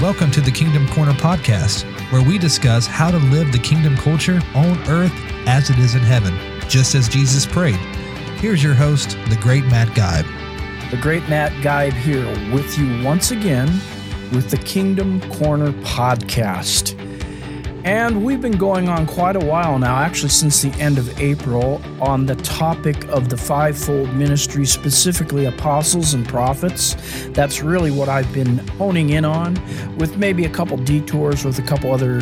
Welcome to the Kingdom Corner podcast, where we discuss how to live the kingdom culture on earth as it is in heaven, just as Jesus prayed. Here's your host, the great Matt Geib. The great Matt Geib here with you once again with the Kingdom Corner podcast. And we've been going on quite a while now, actually, since the end of April, on the topic of the fivefold ministry, specifically apostles and prophets. That's really what I've been honing in on, with maybe a couple detours with a couple other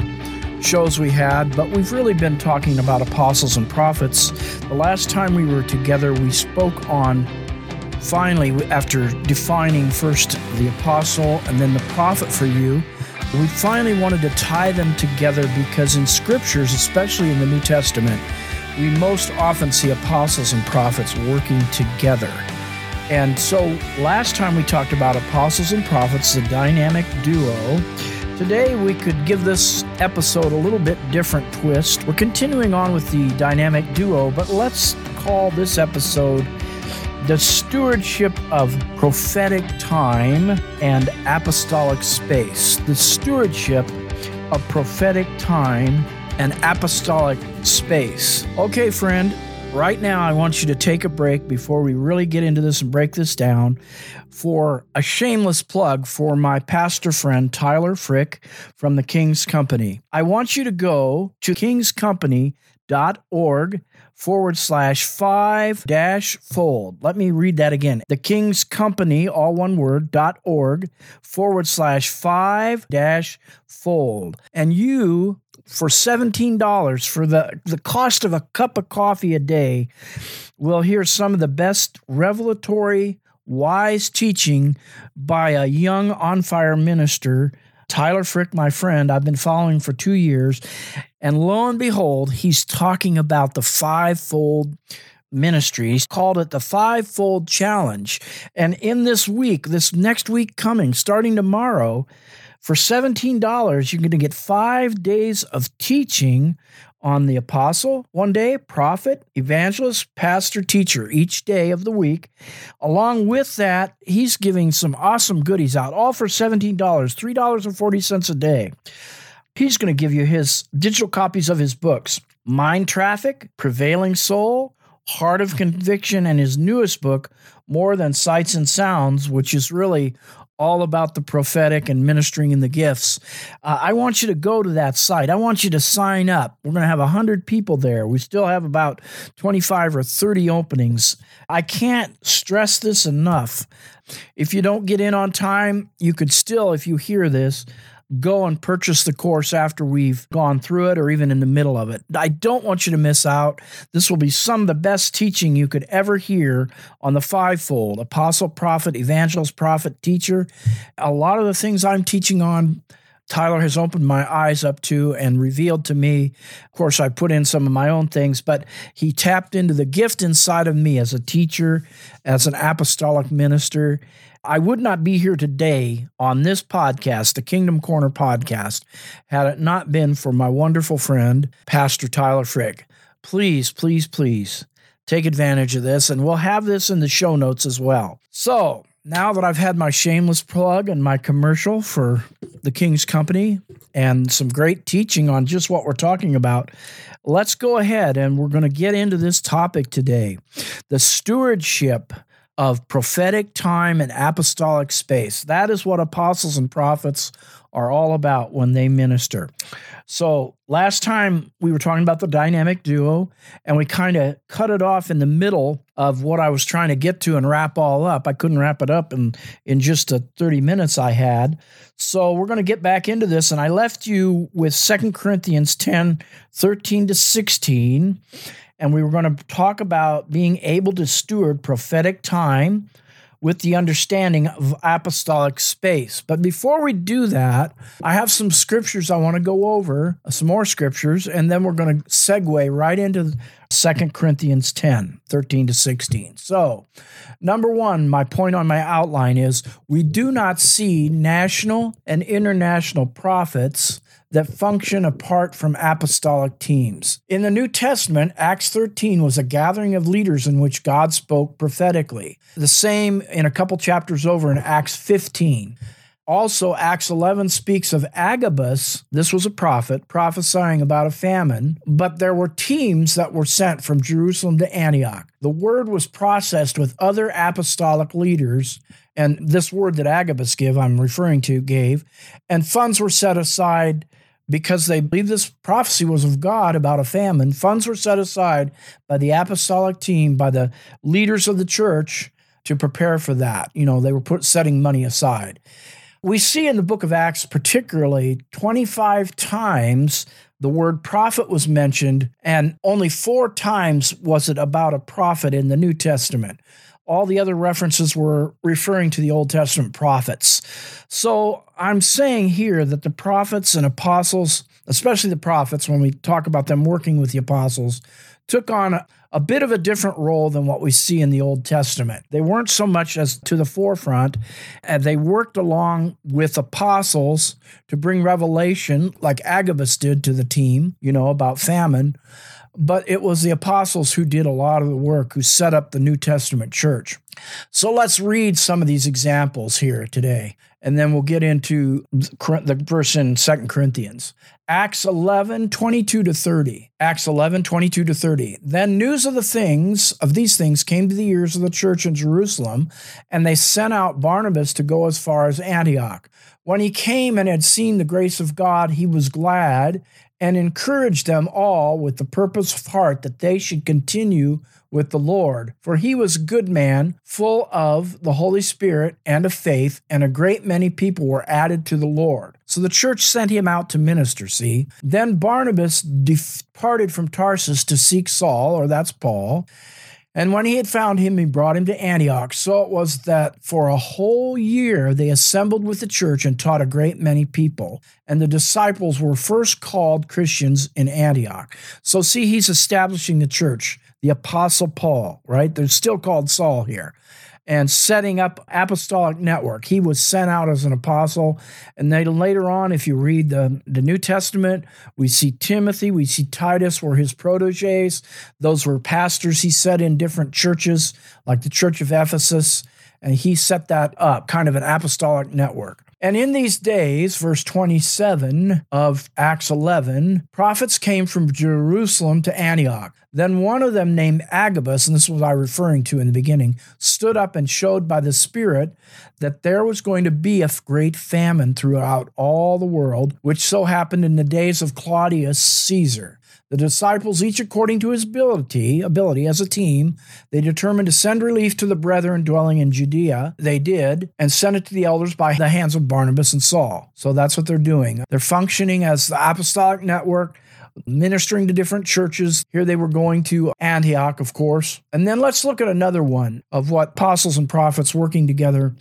shows we had, but we've really been talking about apostles and prophets. The last time we were together, we spoke on finally, after defining first the apostle and then the prophet for you we finally wanted to tie them together because in scriptures, especially in the New Testament, we most often see apostles and prophets working together. And so last time we talked about apostles and prophets, the dynamic duo. Today we could give this episode a little bit different twist. We're continuing on with the dynamic duo, but let's call this episode the stewardship of prophetic time and apostolic space. The stewardship of prophetic time and apostolic space. Okay, friend, right now I want you to take a break before we really get into this and break this down for a shameless plug for my pastor friend Tyler Frick from the King's Company. I want you to go to kingscompany.org forward slash five dash fold. Let me read that again. The King's Company, all one word, dot org forward slash five dash fold. And you, for $17 for the, the cost of a cup of coffee a day, will hear some of the best revelatory, wise teaching by a young on fire minister Tyler Frick, my friend, I've been following for two years. And lo and behold, he's talking about the fivefold ministry. He's called it the Fivefold Challenge. And in this week, this next week coming, starting tomorrow, for $17, you're going to get five days of teaching on the apostle, one day, prophet, evangelist, pastor, teacher each day of the week. Along with that, he's giving some awesome goodies out, all for $17, $3.40 a day. He's going to give you his digital copies of his books Mind Traffic, Prevailing Soul, Heart of Conviction, and his newest book, More Than Sights and Sounds, which is really all about the prophetic and ministering in the gifts. Uh, I want you to go to that site. I want you to sign up. We're going to have 100 people there. We still have about 25 or 30 openings. I can't stress this enough. If you don't get in on time, you could still, if you hear this, go and purchase the course after we've gone through it or even in the middle of it. I don't want you to miss out. This will be some of the best teaching you could ever hear on the fivefold apostle, prophet, evangelist, prophet, teacher. A lot of the things I'm teaching on. Tyler has opened my eyes up to and revealed to me. Of course, I put in some of my own things, but he tapped into the gift inside of me as a teacher, as an apostolic minister, I would not be here today on this podcast, the Kingdom Corner podcast, had it not been for my wonderful friend, Pastor Tyler Frick. Please, please, please take advantage of this, and we'll have this in the show notes as well. So, now that I've had my shameless plug and my commercial for the King's Company and some great teaching on just what we're talking about, let's go ahead and we're going to get into this topic today the stewardship of prophetic time and apostolic space. That is what apostles and prophets are all about when they minister. So, last time we were talking about the dynamic duo, and we kind of cut it off in the middle of what I was trying to get to and wrap all up. I couldn't wrap it up in, in just the 30 minutes I had. So, we're going to get back into this, and I left you with Second Corinthians 10 13 to 16 and we were going to talk about being able to steward prophetic time with the understanding of apostolic space. But before we do that, I have some scriptures I want to go over, some more scriptures, and then we're going to segue right into 2 Corinthians 10, 13 to 16. So, number one, my point on my outline is we do not see national and international prophets that function apart from apostolic teams. In the New Testament, Acts 13 was a gathering of leaders in which God spoke prophetically. The same in a couple chapters over in Acts 15. Also, Acts 11 speaks of Agabus. This was a prophet prophesying about a famine, but there were teams that were sent from Jerusalem to Antioch. The word was processed with other apostolic leaders, and this word that Agabus gave, I'm referring to, gave, and funds were set aside because they believed this prophecy was of God about a famine. Funds were set aside by the apostolic team, by the leaders of the church to prepare for that. You know, they were put setting money aside. We see in the book of Acts, particularly 25 times the word prophet was mentioned, and only four times was it about a prophet in the New Testament. All the other references were referring to the Old Testament prophets. So I'm saying here that the prophets and apostles, especially the prophets, when we talk about them working with the apostles, took on a, a bit of a different role than what we see in the Old Testament. They weren't so much as to the forefront, and they worked along with apostles to bring revelation, like Agabus did to the team, you know, about famine. But it was the apostles who did a lot of the work, who set up the New Testament church. So let's read some of these examples here today, and then we'll get into the verse in Second Corinthians. Acts 11, 22 to 30. Acts 11, 22 to 30. Then news of the things, of these things, came to the ears of the church in Jerusalem, and they sent out Barnabas to go as far as Antioch. When he came and had seen the grace of God, he was glad and encouraged them all with the purpose of heart that they should continue with the Lord. For he was a good man, full of the Holy Spirit and of faith, and a great many people were added to the Lord. So the church sent him out to minister, see? Then Barnabas departed from Tarsus to seek Saul, or that's Paul. And when he had found him, he brought him to Antioch. So it was that for a whole year they assembled with the church and taught a great many people. And the disciples were first called Christians in Antioch. So, see, he's establishing the church the Apostle Paul, right? They're still called Saul here, and setting up apostolic network. He was sent out as an apostle. And then later on, if you read the, the New Testament, we see Timothy, we see Titus were his proteges. Those were pastors he set in different churches, like the Church of Ephesus. And he set that up, kind of an apostolic network. And in these days, verse 27 of Acts 11, prophets came from Jerusalem to Antioch. Then one of them, named Agabus, and this was I referring to in the beginning, stood up and showed by the Spirit that there was going to be a great famine throughout all the world, which so happened in the days of Claudius Caesar. The disciples, each according to his ability, ability as a team, they determined to send relief to the brethren dwelling in Judea. They did, and sent it to the elders by the hands of Barnabas and Saul. So that's what they're doing. They're functioning as the apostolic network ministering to different churches. Here they were going to Antioch, of course. And then let's look at another one of what apostles and prophets working together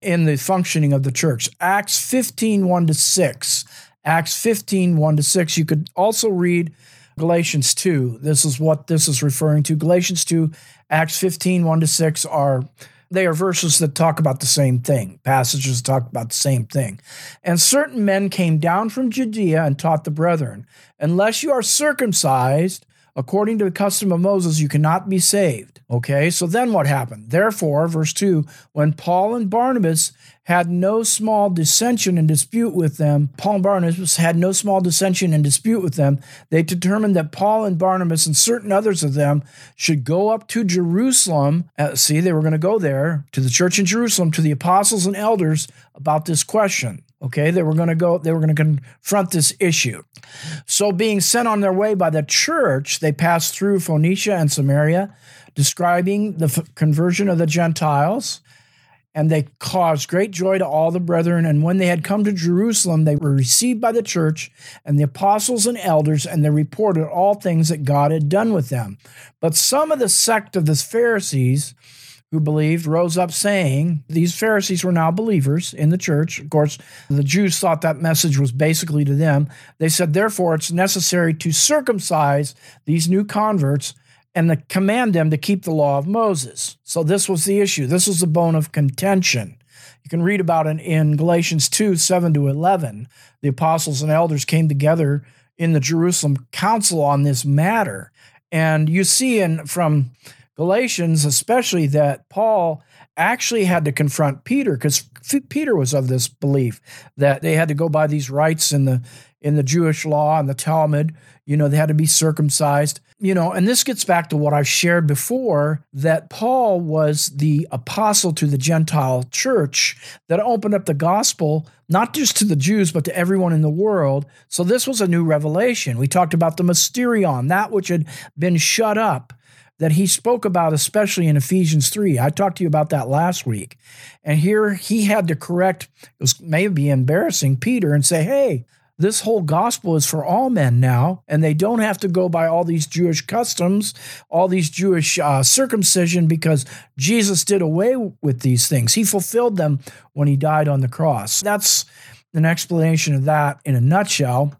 in the functioning of the church. Acts 15 1 to 6. Acts 15 1 to 6. You could also read Galatians 2. This is what this is referring to. Galatians 2, Acts 15, 1 to 6 are they are verses that talk about the same thing, passages talk about the same thing. And certain men came down from Judea and taught the brethren, unless you are circumcised according to the custom of Moses, you cannot be saved. Okay, so then what happened? Therefore, verse 2 when Paul and Barnabas had no small dissension and dispute with them, Paul and Barnabas had no small dissension and dispute with them, they determined that Paul and Barnabas and certain others of them should go up to Jerusalem. Uh, see, they were going to go there to the church in Jerusalem, to the apostles and elders about this question. Okay, they were going to go, they were going to confront this issue. So, being sent on their way by the church, they passed through Phoenicia and Samaria, describing the f- conversion of the Gentiles. And they caused great joy to all the brethren. And when they had come to Jerusalem, they were received by the church and the apostles and elders, and they reported all things that God had done with them. But some of the sect of the Pharisees, who believed rose up saying, These Pharisees were now believers in the church. Of course, the Jews thought that message was basically to them. They said, Therefore, it's necessary to circumcise these new converts and to command them to keep the law of Moses. So, this was the issue. This was the bone of contention. You can read about it in Galatians 2 7 to 11. The apostles and elders came together in the Jerusalem council on this matter. And you see in from Galatians, especially that Paul actually had to confront Peter because Peter was of this belief that they had to go by these rites in the in the Jewish law and the Talmud. You know, they had to be circumcised. You know, and this gets back to what I've shared before that Paul was the apostle to the Gentile church that opened up the gospel, not just to the Jews, but to everyone in the world. So this was a new revelation. We talked about the mysterion, that which had been shut up that he spoke about, especially in Ephesians 3. I talked to you about that last week. And here he had to correct, it was maybe embarrassing Peter and say, hey, this whole gospel is for all men now, and they don't have to go by all these Jewish customs, all these Jewish uh, circumcision, because Jesus did away with these things. He fulfilled them when he died on the cross. That's an explanation of that in a nutshell.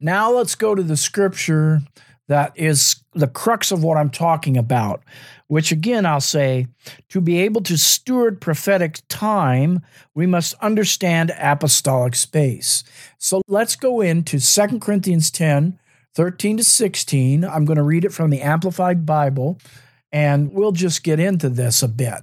Now let's go to the scripture that is the crux of what I'm talking about, which again, I'll say to be able to steward prophetic time, we must understand apostolic space. So let's go into 2 Corinthians 10 13 to 16. I'm going to read it from the Amplified Bible, and we'll just get into this a bit.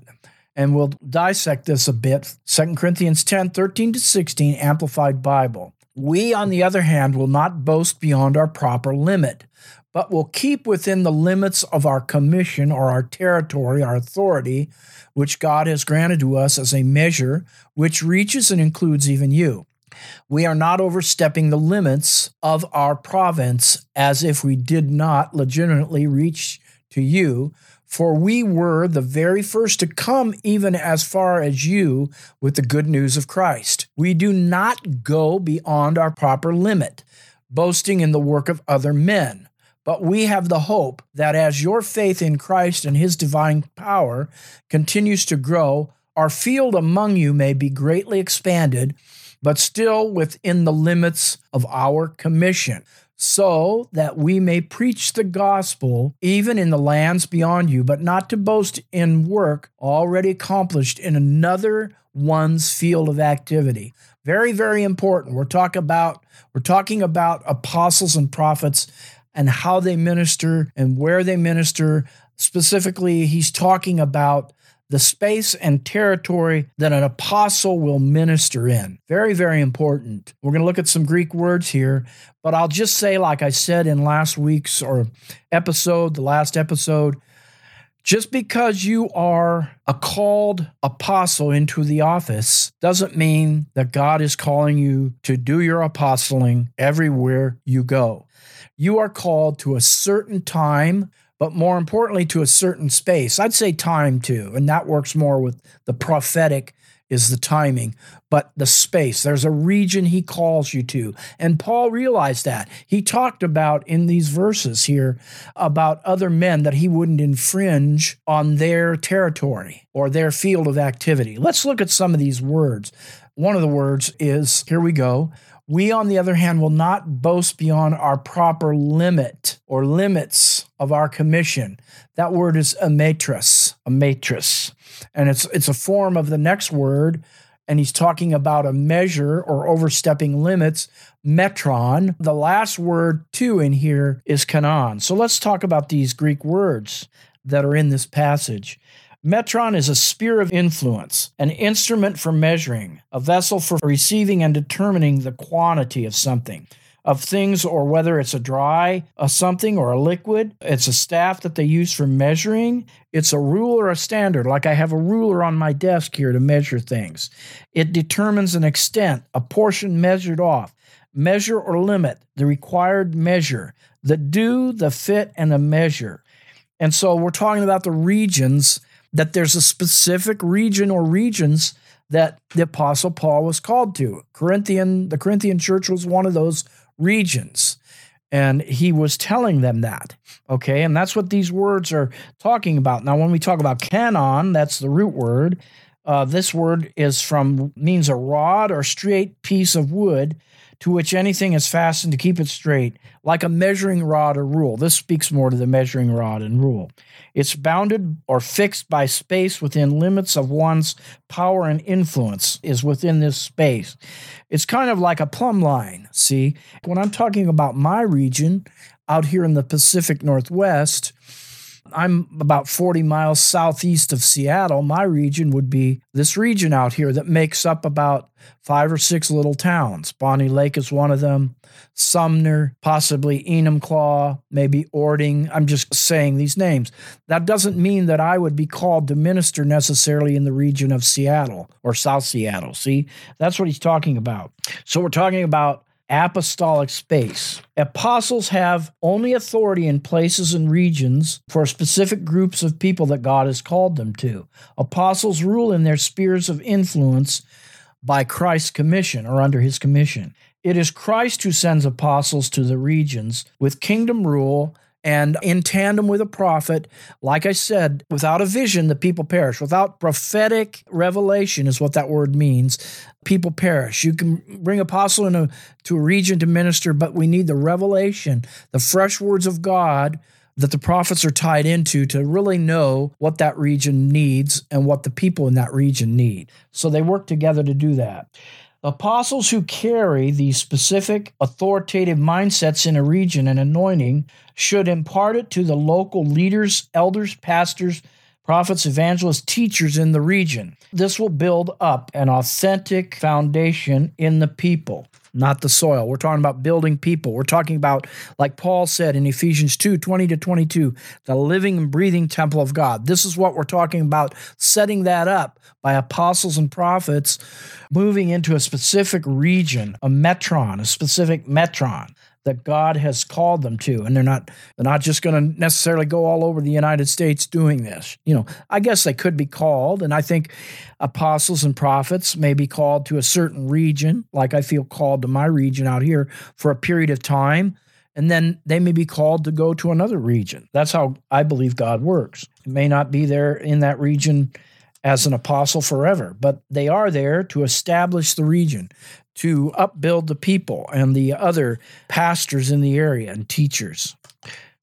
And we'll dissect this a bit. 2 Corinthians 10 13 to 16, Amplified Bible. We, on the other hand, will not boast beyond our proper limit but will keep within the limits of our commission or our territory, our authority, which God has granted to us as a measure which reaches and includes even you. We are not overstepping the limits of our province as if we did not legitimately reach to you, for we were the very first to come even as far as you with the good news of Christ. We do not go beyond our proper limit, boasting in the work of other men but we have the hope that as your faith in Christ and his divine power continues to grow, our field among you may be greatly expanded, but still within the limits of our commission, so that we may preach the gospel even in the lands beyond you, but not to boast in work already accomplished in another one's field of activity. Very, very important. We're talking about we're talking about apostles and prophets and how they minister and where they minister. Specifically, he's talking about the space and territory that an apostle will minister in. Very, very important. We're going to look at some Greek words here, but I'll just say, like I said in last week's or episode, the last episode, just because you are a called apostle into the office doesn't mean that God is calling you to do your apostling everywhere you go. You are called to a certain time, but more importantly, to a certain space. I'd say time too, and that works more with the prophetic is the timing, but the space. There's a region he calls you to. And Paul realized that. He talked about in these verses here about other men that he wouldn't infringe on their territory or their field of activity. Let's look at some of these words. One of the words is here we go we, on the other hand, will not boast beyond our proper limit or limits of our commission. That word is a matris, a matris. And it's it's a form of the next word, and he's talking about a measure or overstepping limits, metron. The last word too in here is kanon. So let's talk about these Greek words that are in this passage. Metron is a sphere of influence, an instrument for measuring, a vessel for receiving and determining the quantity of something, of things, or whether it's a dry, a something, or a liquid. It's a staff that they use for measuring. It's a rule or a standard, like I have a ruler on my desk here to measure things. It determines an extent, a portion measured off, measure or limit, the required measure, the do the fit, and the measure. And so we're talking about the regions that there's a specific region or regions that the apostle Paul was called to. Corinthian, the Corinthian church was one of those regions. And he was telling them that. Okay. And that's what these words are talking about. Now, when we talk about canon, that's the root word. Uh, this word is from, means a rod or straight piece of wood to which anything is fastened to keep it straight, like a measuring rod or rule. This speaks more to the measuring rod and rule. It's bounded or fixed by space within limits of one's power and influence, is within this space. It's kind of like a plumb line, see? When I'm talking about my region out here in the Pacific Northwest, I'm about 40 miles southeast of Seattle. My region would be this region out here that makes up about five or six little towns. Bonney Lake is one of them, Sumner, possibly Enumclaw, maybe Orting. I'm just saying these names. That doesn't mean that I would be called to minister necessarily in the region of Seattle or South Seattle. See, that's what he's talking about. So we're talking about apostolic space. Apostles have only authority in places and regions for specific groups of people that God has called them to. Apostles rule in their spheres of influence by Christ's commission or under his commission. It is Christ who sends apostles to the regions with kingdom rule and in tandem with a prophet, like I said, without a vision, the people perish. Without prophetic revelation, is what that word means. People perish. You can bring apostle into to a region to minister, but we need the revelation, the fresh words of God that the prophets are tied into to really know what that region needs and what the people in that region need. So they work together to do that. Apostles who carry these specific authoritative mindsets in a region and anointing should impart it to the local leaders, elders, pastors, prophets, evangelists, teachers in the region. This will build up an authentic foundation in the people not the soil. We're talking about building people. We're talking about, like Paul said in Ephesians 2 20 to 22, the living and breathing temple of God. This is what we're talking about, setting that up by apostles and prophets, moving into a specific region, a metron, a specific metron that God has called them to, and they're not they're not just going to necessarily go all over the United States doing this. You know, I guess they could be called, and I think apostles and prophets may be called to a certain region, like I feel called to my region out here for a period of time, and then they may be called to go to another region. That's how I believe God works. It may not be there in that region as an apostle forever, but they are there to establish the region, to upbuild the people and the other pastors in the area and teachers.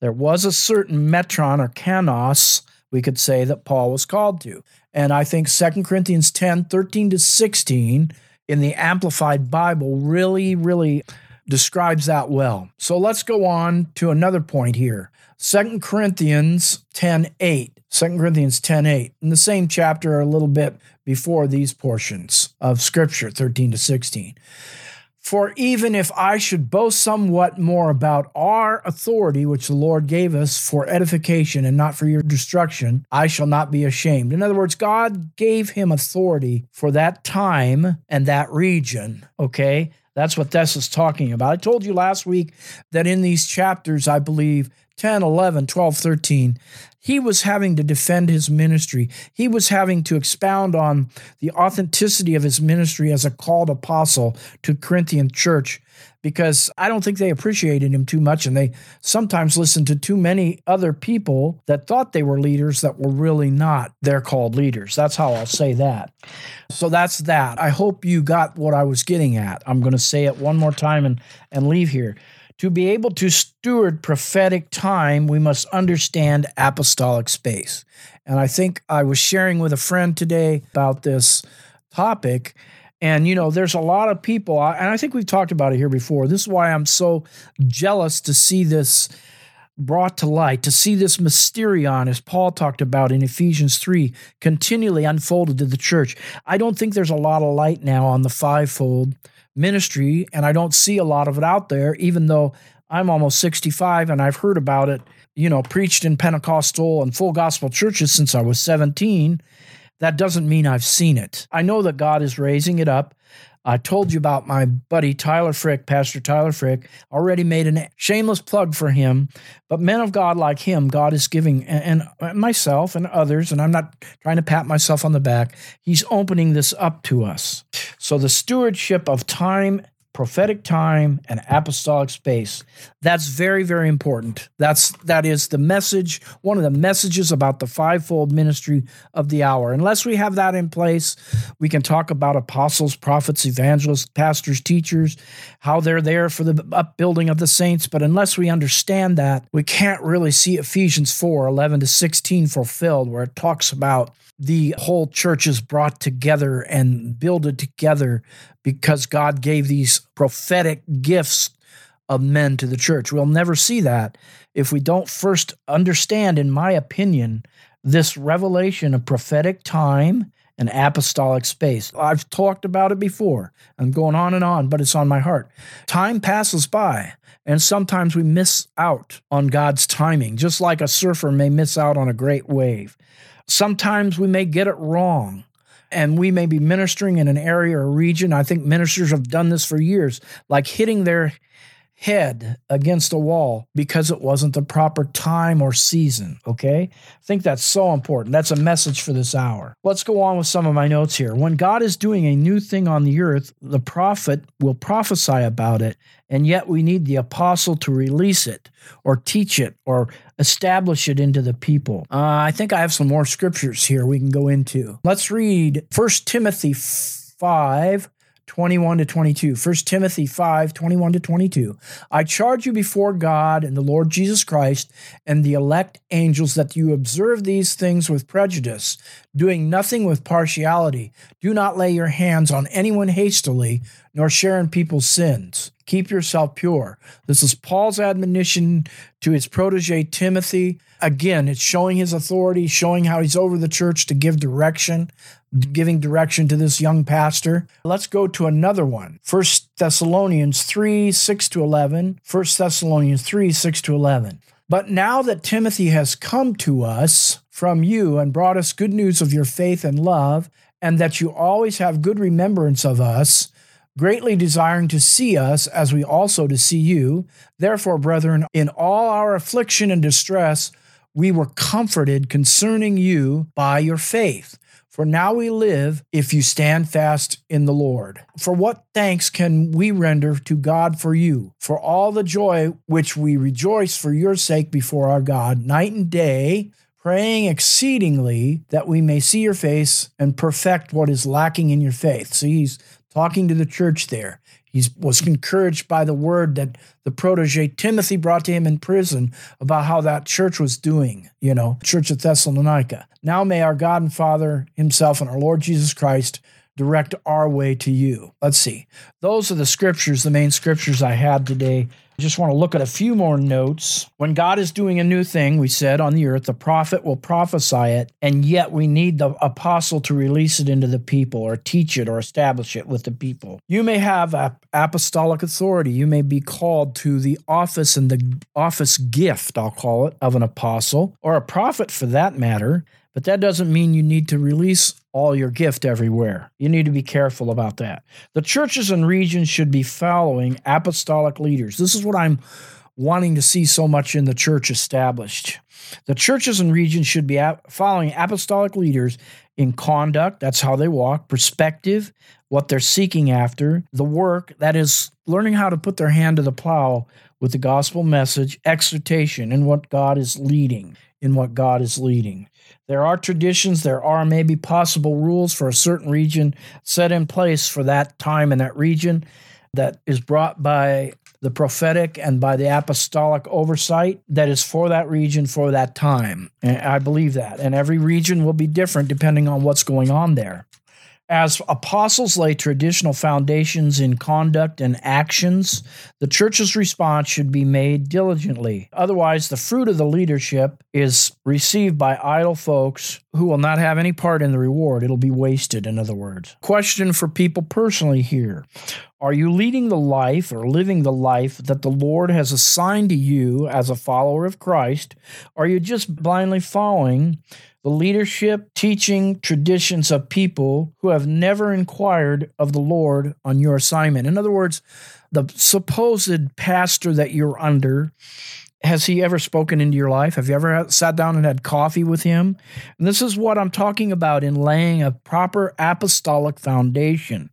There was a certain metron or kanos, we could say, that Paul was called to. And I think 2 Corinthians 10 13 to 16 in the Amplified Bible really, really describes that well. So let's go on to another point here. 2 Corinthians 10 8. 2 Corinthians 10:8, In the same chapter, or a little bit before these portions of Scripture, 13 to 16. For even if I should boast somewhat more about our authority, which the Lord gave us for edification and not for your destruction, I shall not be ashamed. In other words, God gave him authority for that time and that region, okay? That's what this is talking about. I told you last week that in these chapters, I believe 10, 11, 12, 13, he was having to defend his ministry. He was having to expound on the authenticity of his ministry as a called apostle to Corinthian church because I don't think they appreciated him too much and they sometimes listened to too many other people that thought they were leaders that were really not. They're called leaders. That's how I'll say that. So that's that. I hope you got what I was getting at. I'm going to say it one more time and and leave here. To be able to steward prophetic time, we must understand apostolic space. And I think I was sharing with a friend today about this topic. And, you know, there's a lot of people, and I think we've talked about it here before. This is why I'm so jealous to see this brought to light, to see this mysterion, as Paul talked about in Ephesians 3, continually unfolded to the church. I don't think there's a lot of light now on the fivefold ministry, and I don't see a lot of it out there, even though I'm almost 65 and I've heard about it, you know, preached in Pentecostal and full gospel churches since I was 17. That doesn't mean I've seen it. I know that God is raising it up. I told you about my buddy Tyler Frick, Pastor Tyler Frick. Already made a shameless plug for him. But men of God like him, God is giving, and, and myself and others, and I'm not trying to pat myself on the back, he's opening this up to us. So the stewardship of time prophetic time and apostolic space. That's very very important. That's that is the message one of the messages about the fivefold ministry of the hour. Unless we have that in place we can talk about apostles prophets evangelists pastors teachers how they're there for the upbuilding of the saints. But unless we understand that we can't really see ephesians 4 11 to 16 fulfilled where it talks about the whole church is brought together and builded together because God gave these prophetic gifts of men to the church. We'll never see that if we don't first understand, in my opinion, this revelation of prophetic time and apostolic space. I've talked about it before. I'm going on and on, but it's on my heart. Time passes by, and sometimes we miss out on God's timing, just like a surfer may miss out on a great wave. Sometimes we may get it wrong and we may be ministering in an area or region. I think ministers have done this for years, like hitting their head against a wall because it wasn't the proper time or season. Okay. I think that's so important. That's a message for this hour. Let's go on with some of my notes here. When God is doing a new thing on the earth, the prophet will prophesy about it, and yet we need the apostle to release it or teach it or establish it into the people. Uh, I think I have some more scriptures here we can go into. Let's read 1 Timothy 5 21 to 22. 1 Timothy 5, 21 to 22. I charge you before God and the Lord Jesus Christ and the elect angels that you observe these things with prejudice, doing nothing with partiality. Do not lay your hands on anyone hastily, nor share in people's sins. Keep yourself pure. This is Paul's admonition to his protege Timothy. Again, it's showing his authority, showing how he's over the church to give direction, giving direction to this young pastor. Let's go to another one. First Thessalonians 3 6 to 11. 1 Thessalonians 3 6 to 11. But now that Timothy has come to us from you and brought us good news of your faith and love, and that you always have good remembrance of us, greatly desiring to see us as we also to see you. Therefore, brethren, in all our affliction and distress, we were comforted concerning you by your faith. For now we live if you stand fast in the Lord. For what thanks can we render to God for you, for all the joy which we rejoice for your sake before our God, night and day, praying exceedingly that we may see your face and perfect what is lacking in your faith. So he's talking to the church there. He was encouraged by the word that the protege Timothy brought to him in prison about how that church was doing, you know, Church of Thessalonica. Now may our God and Father himself and our Lord Jesus Christ direct our way to you. Let's see. Those are the scriptures, the main scriptures I had today. Just want to look at a few more notes. When God is doing a new thing, we said on the earth, the prophet will prophesy it, and yet we need the apostle to release it into the people or teach it or establish it with the people. You may have apostolic authority. You may be called to the office and the office gift, I'll call it, of an apostle or a prophet for that matter. But that doesn't mean you need to release all your gift everywhere. You need to be careful about that. The churches and regions should be following apostolic leaders. This is what I'm wanting to see so much in the church established. The churches and regions should be following apostolic leaders in conduct, that's how they walk, perspective, what they're seeking after, the work, that is learning how to put their hand to the plow with the gospel message, exhortation, and what God is leading, in what God is leading. There are traditions, there are maybe possible rules for a certain region set in place for that time in that region that is brought by the prophetic and by the apostolic oversight that is for that region for that time. And I believe that. And every region will be different depending on what's going on there. As apostles lay traditional foundations in conduct and actions, the church's response should be made diligently. Otherwise, the fruit of the leadership is received by idle folks who will not have any part in the reward. It'll be wasted, in other words. Question for people personally here Are you leading the life or living the life that the Lord has assigned to you as a follower of Christ? Are you just blindly following? The leadership, teaching traditions of people who have never inquired of the Lord on your assignment. In other words, the supposed pastor that you're under, has he ever spoken into your life? Have you ever sat down and had coffee with him? And this is what I'm talking about in laying a proper apostolic foundation.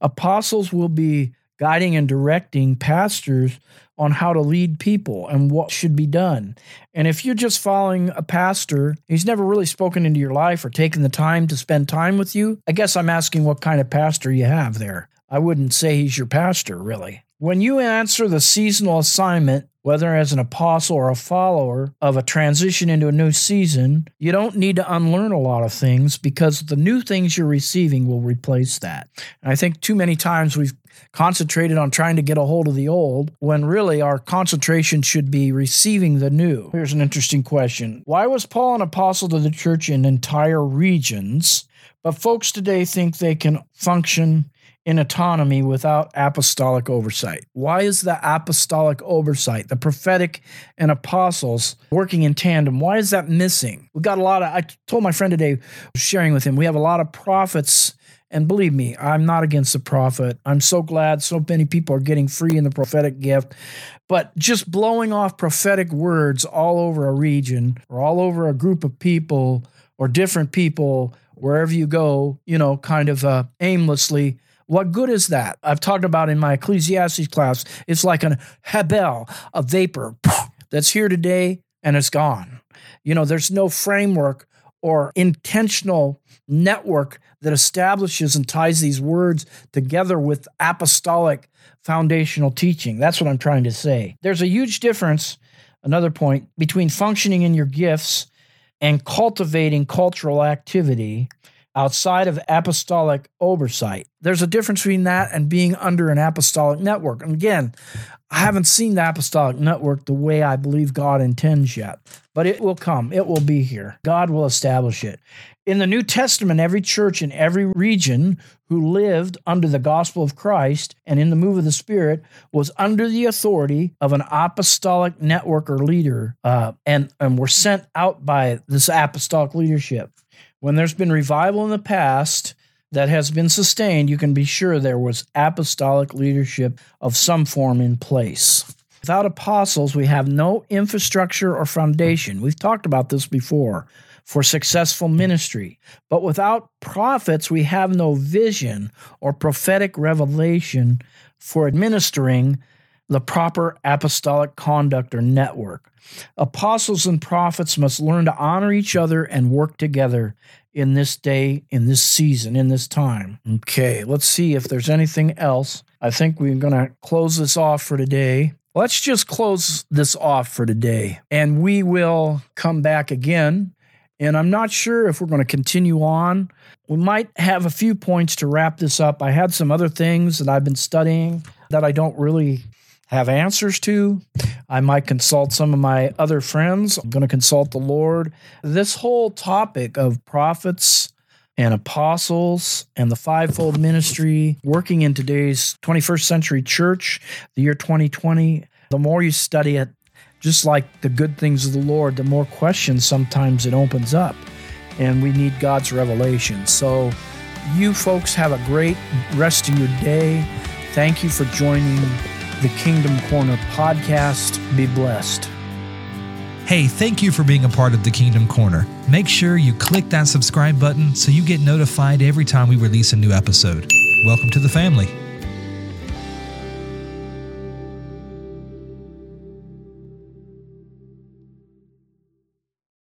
Apostles will be guiding and directing pastors on how to lead people and what should be done. And if you're just following a pastor, he's never really spoken into your life or taken the time to spend time with you, I guess I'm asking what kind of pastor you have there. I wouldn't say he's your pastor, really. When you answer the seasonal assignment, whether as an apostle or a follower of a transition into a new season, you don't need to unlearn a lot of things because the new things you're receiving will replace that. And I think too many times we've concentrated on trying to get a hold of the old when really our concentration should be receiving the new. Here's an interesting question Why was Paul an apostle to the church in entire regions? But folks today think they can function in autonomy without apostolic oversight. Why is the apostolic oversight, the prophetic and apostles working in tandem, why is that missing? We've got a lot of, I told my friend today, sharing with him, we have a lot of prophets. And believe me, I'm not against the prophet. I'm so glad so many people are getting free in the prophetic gift. But just blowing off prophetic words all over a region or all over a group of people or different people, wherever you go, you know, kind of uh, aimlessly, what good is that? I've talked about in my Ecclesiastes class. It's like an hebel, a vapor that's here today and it's gone. You know, there's no framework or intentional network that establishes and ties these words together with apostolic foundational teaching. That's what I'm trying to say. There's a huge difference, another point, between functioning in your gifts and cultivating cultural activity outside of apostolic oversight. There's a difference between that and being under an apostolic network. And again, I haven't seen the apostolic network the way I believe God intends yet, but it will come. It will be here. God will establish it. In the New Testament, every church in every region who lived under the gospel of Christ and in the move of the Spirit was under the authority of an apostolic network or leader, uh, and, and were sent out by this apostolic leadership when there's been revival in the past that has been sustained, you can be sure there was apostolic leadership of some form in place. Without apostles, we have no infrastructure or foundation. We've talked about this before for successful ministry. But without prophets, we have no vision or prophetic revelation for administering the proper apostolic conduct or network. Apostles and prophets must learn to honor each other and work together in this day, in this season, in this time. Okay, let's see if there's anything else. I think we're going to close this off for today. Let's just close this off for today, and we will come back again. And I'm not sure if we're going to continue on. We might have a few points to wrap this up. I had some other things that I've been studying that I don't really have answers to. I might consult some of my other friends. I'm going to consult the Lord. This whole topic of prophets and apostles and the fivefold ministry working in today's 21st century church, the year 2020, the more you study it, just like the good things of the Lord, the more questions sometimes it opens up. And we need God's revelation. So, you folks have a great rest of your day. Thank you for joining the Kingdom Corner podcast. Be blessed. Hey, thank you for being a part of the Kingdom Corner. Make sure you click that subscribe button so you get notified every time we release a new episode. Welcome to the family.